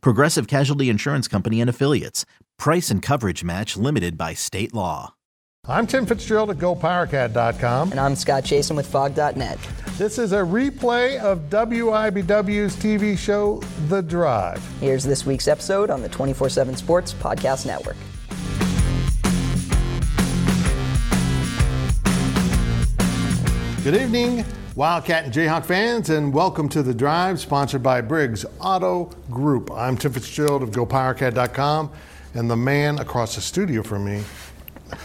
Progressive Casualty Insurance Company and Affiliates. Price and coverage match limited by state law. I'm Tim Fitzgerald at GoPowerCat.com. And I'm Scott Chasen with Phog.net. This is a replay of WIBW's TV show, The Drive. Here's this week's episode on the 24 7 Sports Podcast Network. Good evening, Wildcat and Jayhawk fans, and welcome to The Drive, sponsored by Briggs Auto Group. I'm Tim Fitzgerald of GoPowerCat.com, and the man across the studio from me,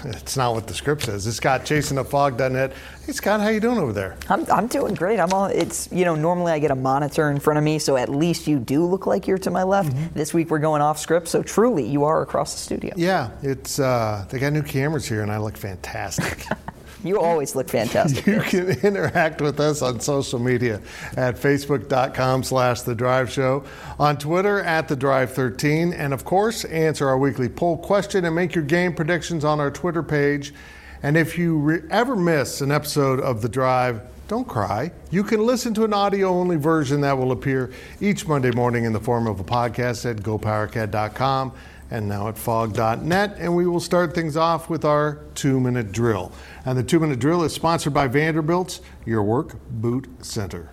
it's not what the script says. It's Scott Chasen of Phog.net. Hey, Scott, how you doing over there? I'm, I'm doing great. I'm all, it's, you know, normally I get a monitor in front of me, so at least you do look like you're to my left. Mm-hmm. This week we're going off script, so truly you are across the studio. Yeah, it's, uh, they got new cameras here, and I look fantastic. You always look fantastic. You can interact with us on social media at facebook.com slash The Drive Show, on Twitter at The Drive 13, and of course, answer our weekly poll question and make your game predictions on our Twitter page. And if you re- ever miss an episode of The Drive, don't cry. You can listen to an audio only version that will appear each Monday morning in the form of a podcast at gopowercat.com and now at phog.net. And we will start things off with our two minute drill. And the two minute drill is sponsored by Vanderbilt's Your Work Boot Center.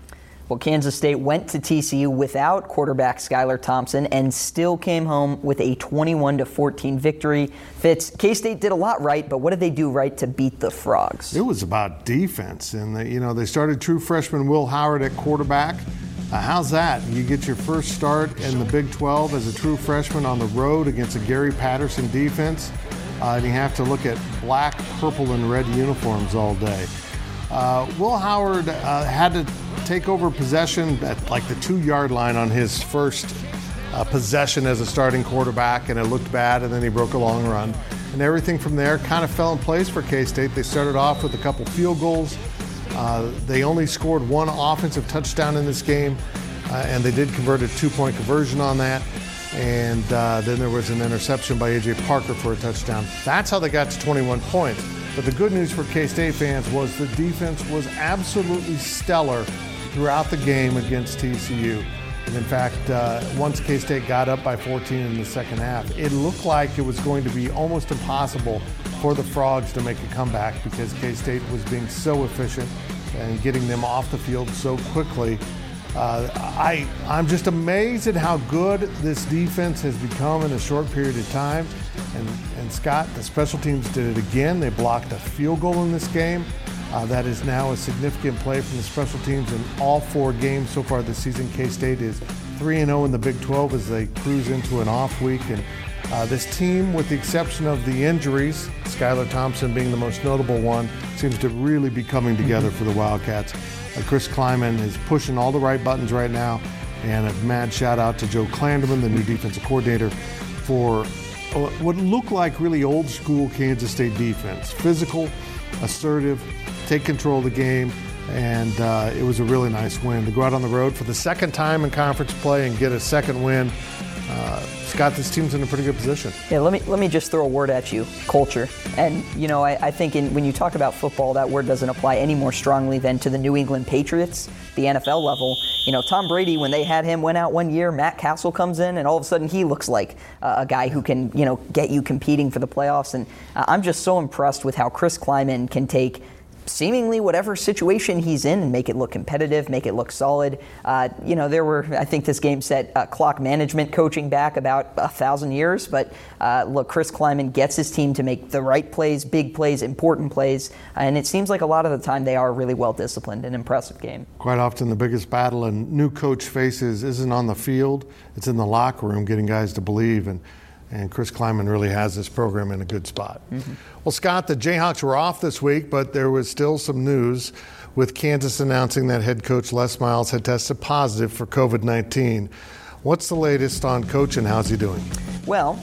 Well, Kansas State went to TCU without quarterback Skylar Thompson and still came home with a 21 14 victory. Fitz, K State did a lot right, but what did they do right to beat the Frogs? It was about defense, and they, you know they started true freshman Will Howard at quarterback. Uh, how's that? You get your first start in the Big 12 as a true freshman on the road against a Gary Patterson defense, uh, and you have to look at black, purple, and red uniforms all day. Uh, Will Howard uh, had to take over possession at like the two yard line on his first uh, possession as a starting quarterback, and it looked bad, and then he broke a long run. And everything from there kind of fell in place for K State. They started off with a couple field goals. Uh, they only scored one offensive touchdown in this game, uh, and they did convert a two point conversion on that. And uh, then there was an interception by A.J. Parker for a touchdown. That's how they got to 21 points. But the good news for K State fans was the defense was absolutely stellar throughout the game against TCU. And in fact, uh, once K State got up by 14 in the second half, it looked like it was going to be almost impossible for the Frogs to make a comeback because K State was being so efficient and getting them off the field so quickly. Uh, I, I'm just amazed at how good this defense has become in a short period of time. And, and Scott, the special teams did it again. They blocked a field goal in this game. Uh, that is now a significant play from the special teams in all four games so far this season. K State is 3 0 in the Big 12 as they cruise into an off week. And uh, this team, with the exception of the injuries, Skylar Thompson being the most notable one, seems to really be coming together for the Wildcats. Uh, Chris Klieman is pushing all the right buttons right now. And a mad shout out to Joe Klanderman, the new defensive coordinator, for what looked like really old school Kansas State defense physical, assertive, take control of the game, and uh, it was a really nice win to go out on the road for the second time in conference play and get a second win. Uh, Scott, this team's in a pretty good position. Yeah, let me let me just throw a word at you: culture. And you know, I, I think in, when you talk about football, that word doesn't apply any more strongly than to the New England Patriots, the NFL level. You know, Tom Brady, when they had him, went out one year. Matt Cassel comes in, and all of a sudden he looks like uh, a guy who can, you know, get you competing for the playoffs. And uh, I'm just so impressed with how Chris Klieman can take seemingly whatever situation he's in and make it look competitive, make it look solid. Uh, you know, there were, I think this game set uh, clock management coaching back about a thousand years, but uh, look, Chris Klieman gets his team to make the right plays, big plays, important plays, and it seems like a lot of the time they are really well disciplined and impressive game. Quite often, the biggest battle a new coach faces isn't on the field, it's in the locker room, getting guys to believe. and and Chris Klieman really has this program in a good spot. Mm-hmm. Well, Scott, the Jayhawks were off this week, but there was still some news with Kansas announcing that head coach Les Miles had tested positive for COVID 19. What's the latest on Coach and how's he doing? Well,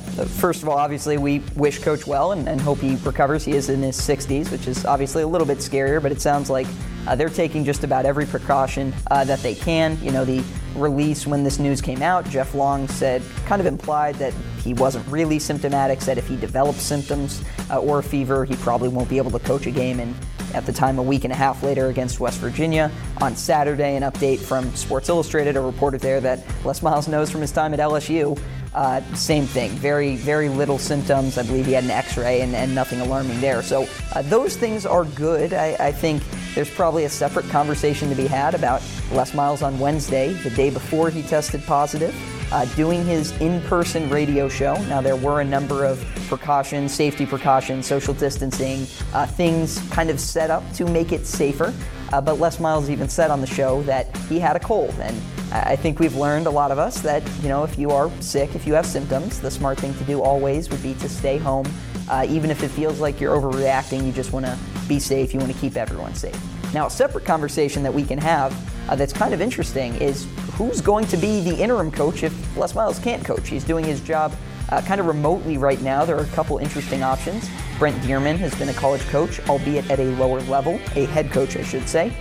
first of all, obviously, we wish Coach well and, and, hope he recovers. He is in his 60s, which is obviously a little bit scarier, but it sounds like uh, they're taking just about every precaution uh, that they can. You know, the release when this news came out, Jeff Long said, kind of implied that he wasn't really symptomatic, said if he develops symptoms uh, or a fever, he probably won't be able to coach a game. And at the time, a week and a half later against West Virginia. On Saturday, an update from Sports Illustrated, a reporter there that Les Miles knows from his time at LSU. Uh, same thing, very, very little symptoms. I believe he had an x ray and, and nothing alarming there. So uh, those things are good. I, I, think there's probably a separate conversation to be had about Les Miles on Wednesday, the day before he tested positive. Uh, doing his in person radio show. Now, there were a number of precautions, safety precautions, social distancing, uh, things kind of set up to make it safer. Uh, but Les Miles even said on the show that he had a cold. And I think we've learned, a lot of us, that you know if you are sick, if you have symptoms, the smart thing to do always would be to stay home. Uh, even if it feels like you're overreacting, you just want to be safe, you want to keep everyone safe. Now, a separate conversation that we can have uh, that's kind of interesting is who's going to be the interim coach if Les Miles can't coach? He's doing his job uh, kind of remotely right now. There are a couple interesting options. Brent Dearmon has been a college coach, albeit at a lower level, a head coach, I should say.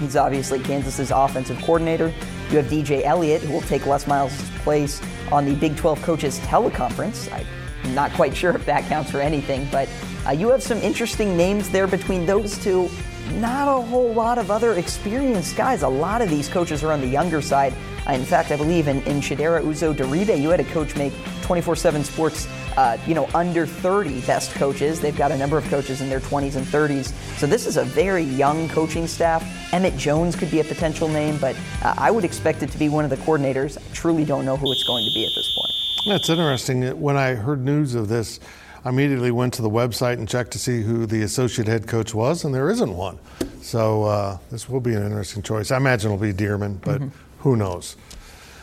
He's obviously Kansas's offensive coordinator. You have DJ Elliott, who will take Les Miles' place on the Big 12 coaches teleconference. I'm not quite sure if that counts for anything, but uh, you have some interesting names there between those two. Not a whole lot of other experienced guys. A lot of these coaches are on the younger side. Uh, in fact, I believe in, in Chidera Uzo-Diribe, you had a coach make 24-7 Sports, uh, you know, under 30 best coaches. They've got a number of coaches in their 20s and 30s. So this is a very young coaching staff. Emmett Jones could be a potential name, but uh, I would expect it to be one of the coordinators. I truly don't know who it's going to be at this point. That's interesting. When I heard news of this, I immediately went to the website and checked to see who the associate head coach was, and there isn't one. So uh, this will be an interesting choice. I imagine it'll be Dearmon, but mm-hmm. who knows?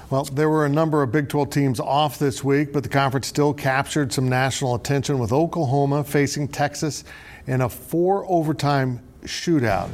Well, there were a number of Big 12 teams off this week, but the conference still captured some national attention with Oklahoma facing Texas in a four overtime shootout.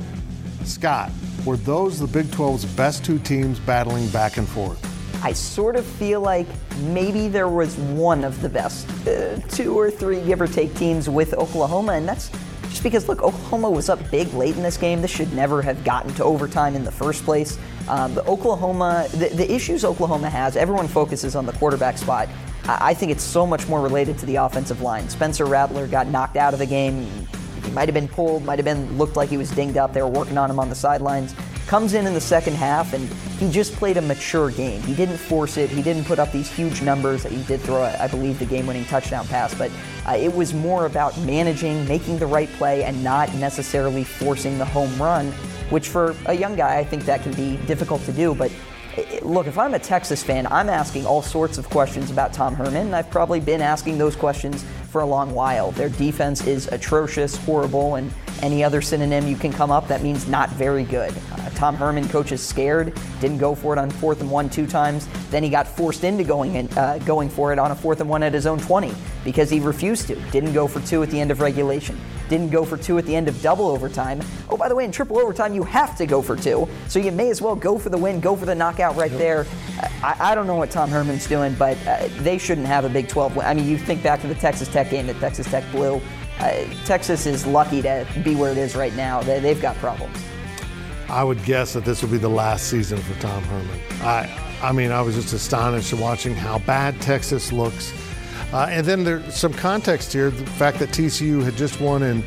Scott, were those the Big 12's best two teams battling back and forth? I sort of feel like maybe there was one of the best, uh, two or three give or take teams with Oklahoma, and that's just because look, Oklahoma was up big late in this game. This should never have gotten to overtime in the first place. Um, the Oklahoma, the, the issues Oklahoma has, everyone focuses on the quarterback spot. I, I think it's so much more related to the offensive line. Spencer Rattler got knocked out of the game. He might have been pulled, might have been looked like he was dinged up. They were working on him on the sidelines comes in in the second half and he just played a mature game. He didn't force it. He didn't put up these huge numbers. He did throw, I believe, the game-winning touchdown pass, but uh, it was more about managing, making the right play, and not necessarily forcing the home run. Which for a young guy, I think that can be difficult to do. But look, if I'm a Texas fan, I'm asking all sorts of questions about Tom Herman, and I've probably been asking those questions for a long while. Their defense is atrocious, horrible, and any other synonym you can come up that means not very good. Uh, Tom Herman coaches scared, didn't go for it on fourth and one two times. Then he got forced into going in, uh, going for it on a fourth and one at his own 20 because he refused to. Didn't go for two at the end of regulation. Didn't go for two at the end of double overtime. Oh, by the way, in triple overtime you have to go for two, so you may as well go for the win, go for the knockout right there. I, I don't know what Tom Herman's doing, but uh, they shouldn't have a Big 12 win. I mean, you think back to the Texas Tech game that Texas Tech blew. Uh, Texas is lucky to be where it is right now. They, they've got problems. I would guess that this will be the last season for Tom Herman. I, I mean, I was just astonished watching how bad Texas looks. Uh, and then there's some context here the fact that TCU had just won in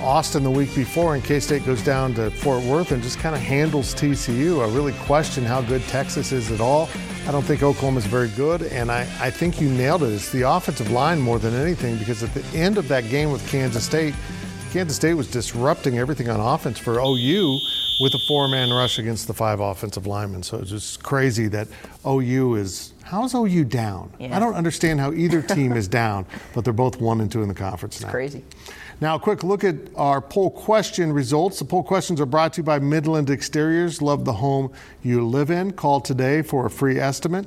Austin the week before, and K State goes down to Fort Worth and just kind of handles TCU. I really question how good Texas is at all. I don't think Oklahoma is very good, and I, I think you nailed it. It's the offensive line more than anything because at the end of that game with Kansas State, Kansas State was disrupting everything on offense for OU with a four man rush against the five offensive linemen. So it's just crazy that OU is. How's OU down? Yeah. I don't understand how either team is down, but they're both one and two in the conference it's now. crazy. Now, a quick look at our poll question results. The poll questions are brought to you by Midland Exteriors. Love the home you live in. Call today for a free estimate.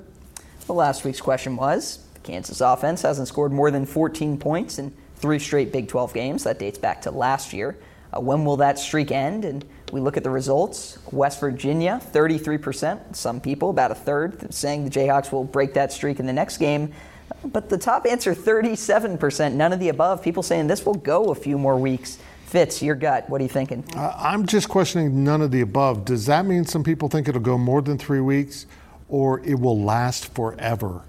Well, last week's question was Kansas offense hasn't scored more than 14 points in three straight Big 12 games. That dates back to last year. Uh, when will that streak end? And we look at the results. West Virginia, 33%. Some people, about a third, saying the Jayhawks will break that streak in the next game. But the top answer, 37%. None of the above. People saying this will go a few more weeks. Fitz, your gut. What are you thinking? Uh, I'm just questioning none of the above. Does that mean some people think it'll go more than three weeks or it will last forever?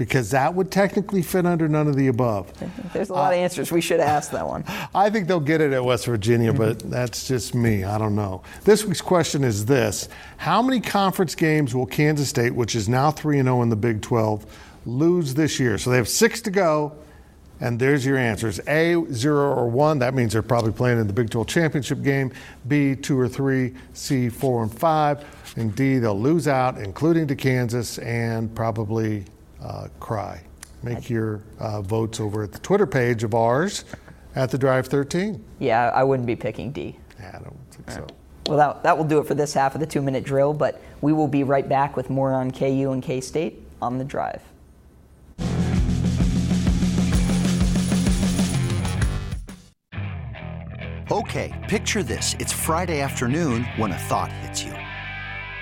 Because that would technically fit under none of the above. There's a lot uh, of answers. We should ask that one. I think they'll get it at West Virginia, but that's just me. I don't know. This week's question is this How many conference games will Kansas State, which is now 3 0 in the Big 12, lose this year? So they have six to go. And there's your answers. A, zero or one. That means they're probably playing in the Big 12 championship game. B, two or three. C, four and five. And D, they'll lose out, including to Kansas and probably uh, cry. Make your uh, votes over at the Twitter page of ours at the Drive 13. Yeah, I wouldn't be picking D. Yeah, I don't think so. Well, that, that will do it for this half of the two minute drill, but we will be right back with more on KU and K State on the Drive. Okay, picture this. It's Friday afternoon when a thought hits you.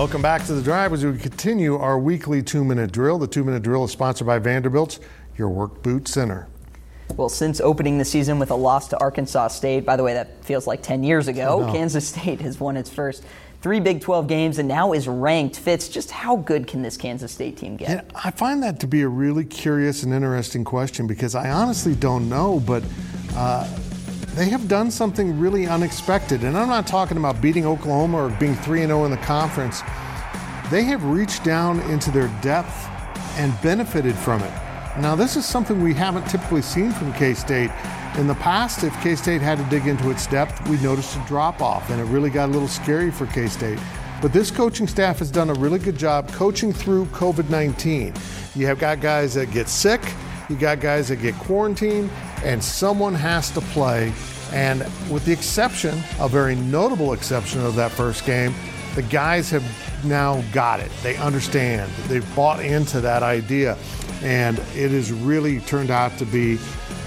Welcome back to the drive as we continue our weekly two minute drill. The two minute drill is sponsored by Vanderbilt's, your work boot center. Well, since opening the season with a loss to Arkansas State, by the way, that feels like 10 years ago, Kansas State has won its first three Big 12 games and now is ranked. Fitz, just how good can this Kansas State team get? And I find that to be a really curious and interesting question because I honestly don't know, but. Uh, they have done something really unexpected. And I'm not talking about beating Oklahoma or being 3 0 in the conference. They have reached down into their depth and benefited from it. Now, this is something we haven't typically seen from K State. In the past, if K State had to dig into its depth, we noticed a drop off, and it really got a little scary for K State. But this coaching staff has done a really good job coaching through COVID 19. You have got guys that get sick, you got guys that get quarantined, and someone has to play. And with the exception, a very notable exception of that first game, the guys have now got it. They understand. They've bought into that idea. And it has really turned out to be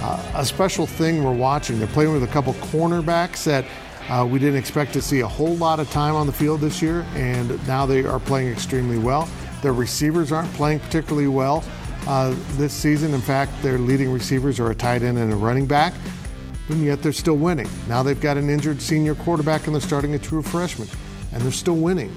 uh, a special thing we're watching. They're playing with a couple cornerbacks that uh, we didn't expect to see a whole lot of time on the field this year, and now they are playing extremely well. Their receivers aren't playing particularly well uh, this season. In fact, their leading receivers are a tight end and a running back, and yet they're still winning. Now they've got an injured senior quarterback and they're starting a true freshman, and they're still winning.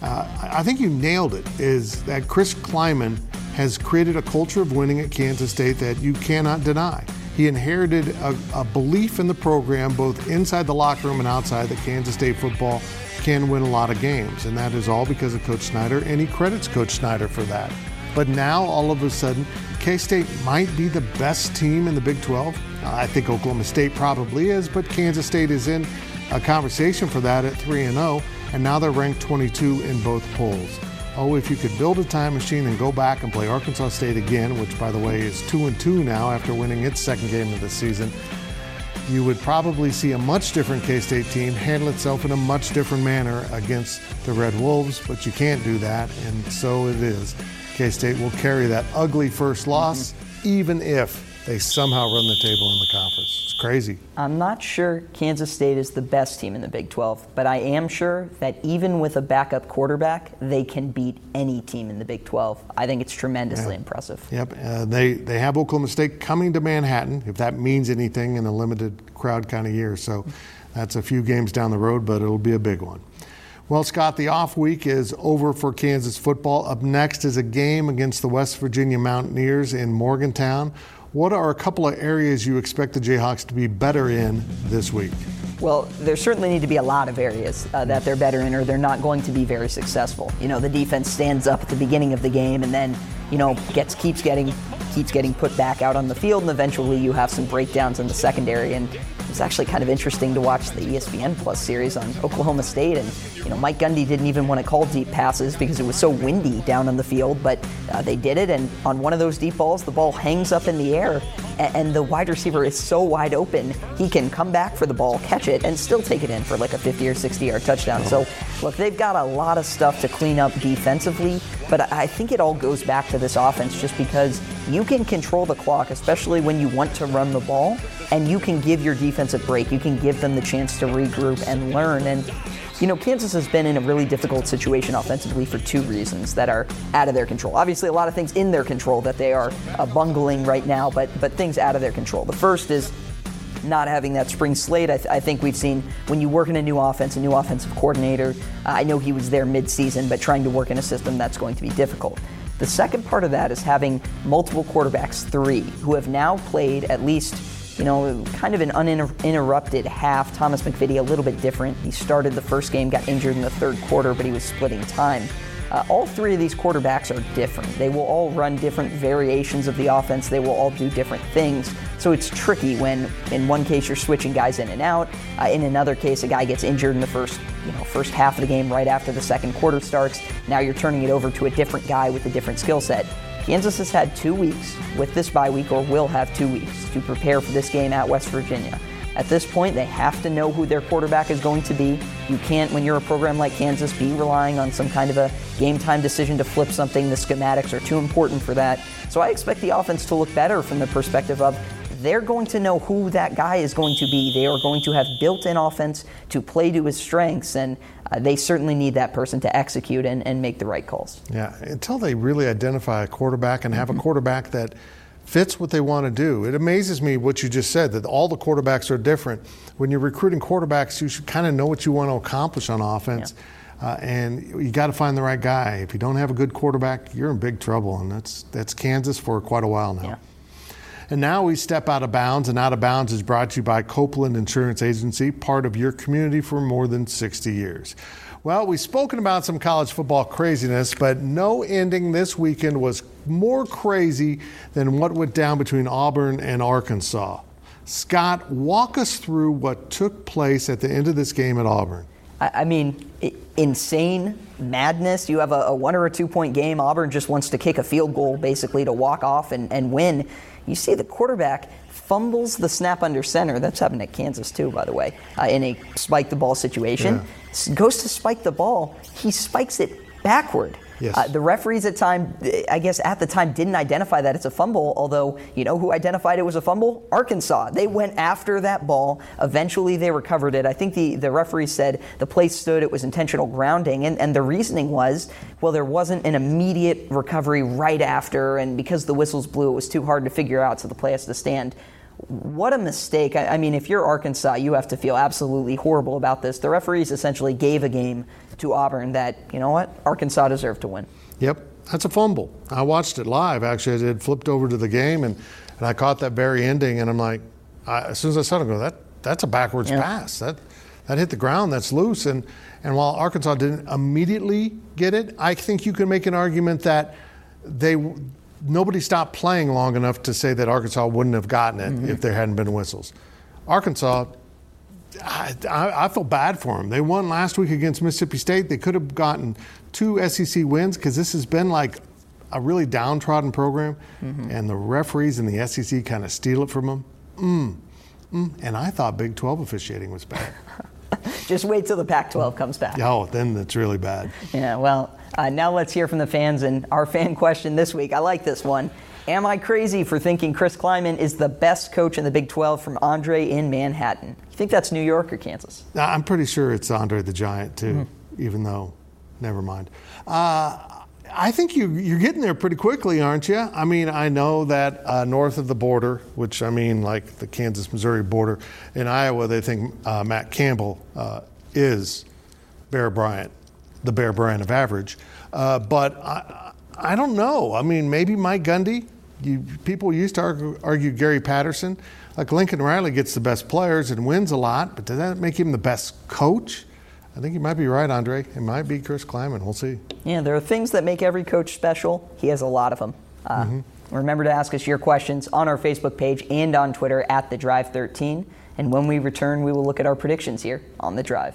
Uh, I think you nailed it. Is that Chris Klieman has created a culture of winning at Kansas State that you cannot deny. He inherited a, a belief in the program, both inside the locker room and outside, that Kansas State football can win a lot of games, and that is all because of Coach Snyder, and he credits Coach Snyder for that. But now, all of a sudden, K State might be the best team in the Big 12. Uh, I think Oklahoma State probably is, but Kansas State is in a conversation for that at 3 and 0, and now they're ranked 22 in both polls. Oh, if you could build a time machine and go back and play Arkansas State again, which by the way is 2 and 2 now after winning its second game of the season, you would probably see a much different K State team handle itself in a much different manner against the Red Wolves, but you can't do that, and so it is. K State will carry that ugly first loss, mm-hmm. even if they somehow run the table in the conference. It's crazy. I'm not sure Kansas State is the best team in the Big 12, but I am sure that even with a backup quarterback, they can beat any team in the Big 12. I think it's tremendously yeah. impressive. Yep. Uh, they, they have Oklahoma State coming to Manhattan, if that means anything in a limited crowd kind of year. So that's a few games down the road, but it'll be a big one. Well, Scott, the off week is over for Kansas football. Up next is a game against the West Virginia Mountaineers in Morgantown. What are a couple of areas you expect the Jayhawks to be better in this week? Well, there certainly need to be a lot of areas uh, that they're better in, or they're not going to be very successful. You know, the defense stands up at the beginning of the game and then, you know, gets keeps getting keeps getting put back out on the field, and eventually you have some breakdowns in the secondary. And it's actually kind of interesting to watch the ESPN Plus series on Oklahoma State. And, you know, Mike Gundy didn't even want to call deep passes because it was so windy down on the field, but uh, they did it. And on one of those deep balls, the ball hangs up in the air, and, and the wide receiver is so wide open, he can come back for the ball, catch it, and still take it in for like a 50 or 60 yard touchdown. So, look, they've got a lot of stuff to clean up defensively, but I think it all goes back to this offense just because you can control the clock, especially when you want to run the ball, and you can give your defense a break. You can give them the chance to regroup and learn. And you know, Kansas has been in a really difficult situation offensively for two reasons that are out of their control. Obviously, a lot of things in their control that they are uh, bungling right now, but but things out of their control. The first is not having that spring slate. I, th- I, think we've seen when you work in a new offense, a new offensive coordinator. Uh, I know he was there mid-season, but trying to work in a system that's going to be difficult. The second part of that is having multiple quarterbacks, three, who have now played at least you know, kind of an uninterrupted half. Thomas MacVittie a little bit different. He started the first game, got injured in the third quarter, but he was splitting time. Uh, all three of these quarterbacks are different. They will all run different variations of the offense. They will all do different things. So it's tricky when, in one case, you're switching guys in and out. Uh, in another case, a guy gets injured in the first, you know, first half of the game right after the second quarter starts. Now you're turning it over to a different guy with a different skill set. Kansas has had two weeks with this bye week, or will have two weeks, to prepare for this game at West Virginia. At this point, they have to know who their quarterback is going to be. You can't, when you're a program like Kansas, be relying on some kind of a game time decision to flip something. The schematics are too important for that. So I expect the offense to look better from the perspective of they're going to know who that guy is going to be. They are going to have built in offense to play to his strengths, and uh, they certainly need that person to execute and, and make the right calls. Yeah, until they really identify a quarterback and have mm-hmm. a quarterback that fits what they want to do. It amazes me what you just said that all the quarterbacks are different. When you're recruiting quarterbacks, you should kind of know what you want to accomplish on offense. Yeah. Uh, and you got to find the right guy. If you don't have a good quarterback, you're in big trouble, and that's that's Kansas for quite a while now. Yeah. And now we step out of bounds, and Out of Bounds is brought to you by Copeland Insurance Agency, part of your community for more than 60 years. Well, we've spoken about some college football craziness, but no ending this weekend was more crazy than what went down between Auburn and Arkansas. Scott, walk us through what took place at the end of this game at Auburn. I mean, insane madness. You have a, a, one or a two point game. Auburn just wants to kick a field goal basically to walk off and, and win. You see the quarterback fumbles the snap under center. That's happened at Kansas too, by the way, uh, in a spike the ball situation. Yeah. Goes to spike the ball. He spikes it backward. Yes. Uh, the referees at time, I guess at the time, didn't identify that it's a fumble. Although you know who identified it was a fumble? Arkansas. They went after that ball. Eventually, they recovered it. I think the the referee said the play stood. It was intentional grounding, and and the reasoning was, well, there wasn't an immediate recovery right after, and because the whistles blew, it was too hard to figure out, so the play has to stand. What a mistake. I, I mean, if you're Arkansas, you have to feel absolutely horrible about this. The referees essentially gave a game to Auburn that, you know what, Arkansas deserved to win. Yep, that's a fumble. I watched it live, actually. I had flipped over to the game and, and I caught that very ending, and I'm like, I, as soon as I saw it, I go, that, that's a backwards yeah. pass. That, that hit the ground, that's loose. And, and while Arkansas didn't immediately get it, I think you can make an argument that they nobody stopped playing long enough to say that Arkansas wouldn't have gotten it mm-hmm. if there hadn't been whistles. Arkansas I, I, feel bad for them. They won last week against Mississippi State. They could have gotten two SEC wins because this has been like a really downtrodden program, mm-hmm. and the referees in the SEC kind of steal it from them. Mm, mm. And I thought Big 12 officiating was bad. Just wait till the Pac 12 comes back. Oh, then it's really bad. Yeah, well, uh, now let's hear from the fans and our fan question this week. I like this one. Am I crazy for thinking Chris Klieman is the best coach in the Big 12 from Andre in Manhattan? You think that's New York or Kansas? I'm pretty sure it's Andre the Giant, too, mm-hmm. even though, never mind. Uh, I think you, you're getting there pretty quickly, aren't you? I mean, I know that uh, north of the border, which I mean, like the Kansas Missouri border, in Iowa, they think uh, Matt Campbell uh, is Bear Bryant, the Bear Bryant of average. Uh, but I, I don't know. I mean, maybe Mike Gundy you, people used to argue, argue, Gary Patterson. Like Lincoln Riley gets the best players and wins a lot, but does that make him the best coach? I think you might be right, Andre. It might be Chris Klieman. We'll see. Yeah, there are things that make every coach special. He has a lot of them. Uh, mm-hmm. Remember to ask us your questions on our Facebook page and on Twitter at The Drive 13. And when we return, we will look at our predictions here on The Drive.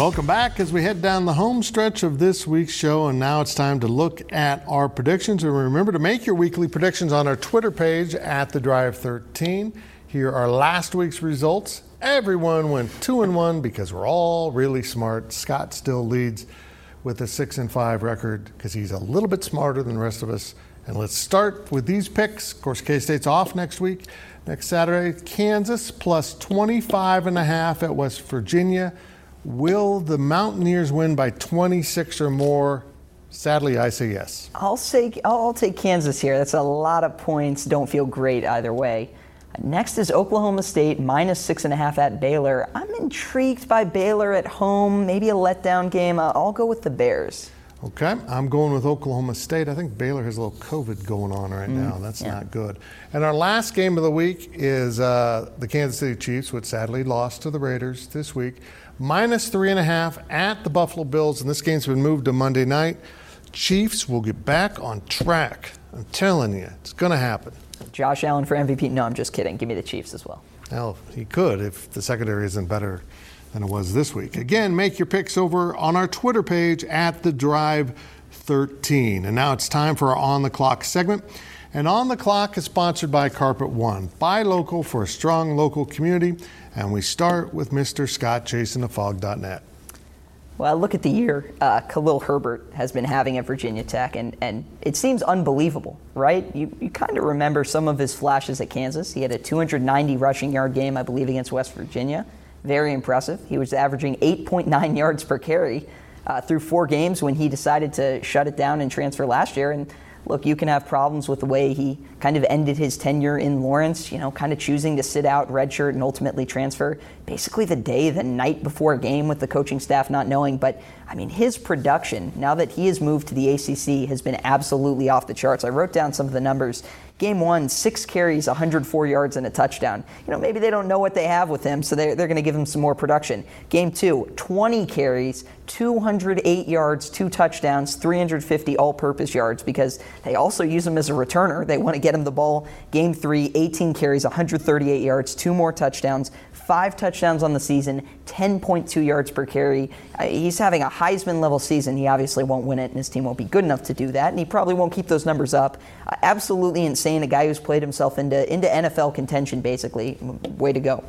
Welcome back as we head down the home stretch of this week's show, and now it's time to look at our predictions. And remember to make your weekly predictions on our Twitter page at the Drive 13. Here are last week's results. Everyone went two and one because we're all really smart. Scott still leads with a six and five record because he's a little bit smarter than the rest of us. And let's start with these picks. Of course, K State's off next week. Next Saturday, Kansas plus 25 and a half at West Virginia. Will the Mountaineers win by 26 or more? Sadly, I say yes. I'll say I'll take Kansas here. That's a lot of points. Don't feel great either way. Next is Oklahoma State minus six and a half at Baylor. I'm intrigued by Baylor at home. Maybe a letdown game. I'll go with the Bears. Okay, I'm going with Oklahoma State. I think Baylor has a little COVID going on right now. That's yeah. not good. And our last game of the week is uh, the Kansas City Chiefs, which sadly lost to the Raiders this week. Minus three and a half at the Buffalo Bills, and this game's been moved to Monday night. Chiefs will get back on track. I'm telling you, it's going to happen. Josh Allen for MVP. No, I'm just kidding. Give me the Chiefs as well. Hell, he could if the secondary isn't better than it was this week. Again, make your picks over on our Twitter page at the Drive 13. And now it's time for our On the Clock segment. And On the Clock is sponsored by Carpet One. Buy local for a strong local community. And we start with Mr. Scott Chasen of Phog.net. Well, look at the year uh, Khalil Herbert has been having at Virginia Tech, and, and it seems unbelievable, right? You, you kind of remember some of his flashes at Kansas. He had a 290 rushing yard game, I believe, against West Virginia. Very impressive. He was averaging 8.9 yards per carry uh, through four games when he decided to shut it down and transfer last year. And look, you can have problems with the way he kind of ended his tenure in Lawrence, you know, kind of choosing to sit out, redshirt, and ultimately transfer basically the day, the night before a game with the coaching staff not knowing. But I mean, his production, now that he has moved to the ACC, has been absolutely off the charts. I wrote down some of the numbers. Game one, six carries, 104 yards, and a touchdown. You know, maybe they don't know what they have with him, so they're, they're going to give him some more production. Game two, 20 carries, 208 yards, two touchdowns, 350 all purpose yards because they also use him as a returner. They want to get him the ball. Game three, 18 carries, 138 yards, two more touchdowns, five touchdowns on the season, 10.2 yards per carry. Uh, he's having a Heisman level season. He obviously won't win it, and his team won't be good enough to do that, and he probably won't keep those numbers up. Uh, absolutely insane. A guy who's played himself into, into NFL contention, basically. Way to go.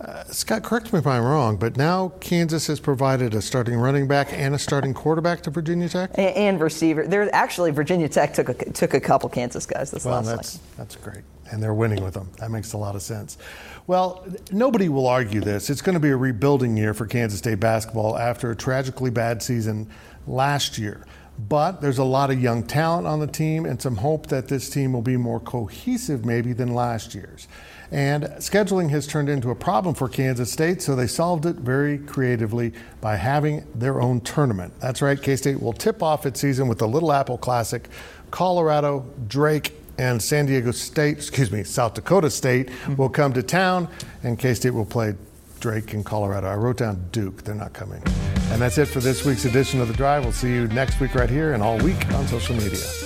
Uh, Scott, correct me if I'm wrong, but now Kansas has provided a starting running back and a starting quarterback to Virginia Tech. And, and receiver. There actually Virginia Tech took a, took a couple Kansas guys this Well, last that's night. that's great, and they're winning with them. That makes a lot of sense. Well, nobody will argue this. It's going to be a rebuilding year for Kansas State basketball after a tragically bad season last year. But there's a lot of young talent on the team and some hope that this team will be more cohesive maybe than last year's. And scheduling has turned into a problem for Kansas State, so they solved it very creatively by having their own tournament. That's right, K State will tip off its season with the Little Apple Classic. Colorado, Drake, and San Diego State, excuse me, South Dakota State mm-hmm. will come to town, and K State will play Drake in Colorado. I wrote down Duke, they're not coming. And that's it for this week's edition of The Drive. We'll see you next week right here and all week on social media.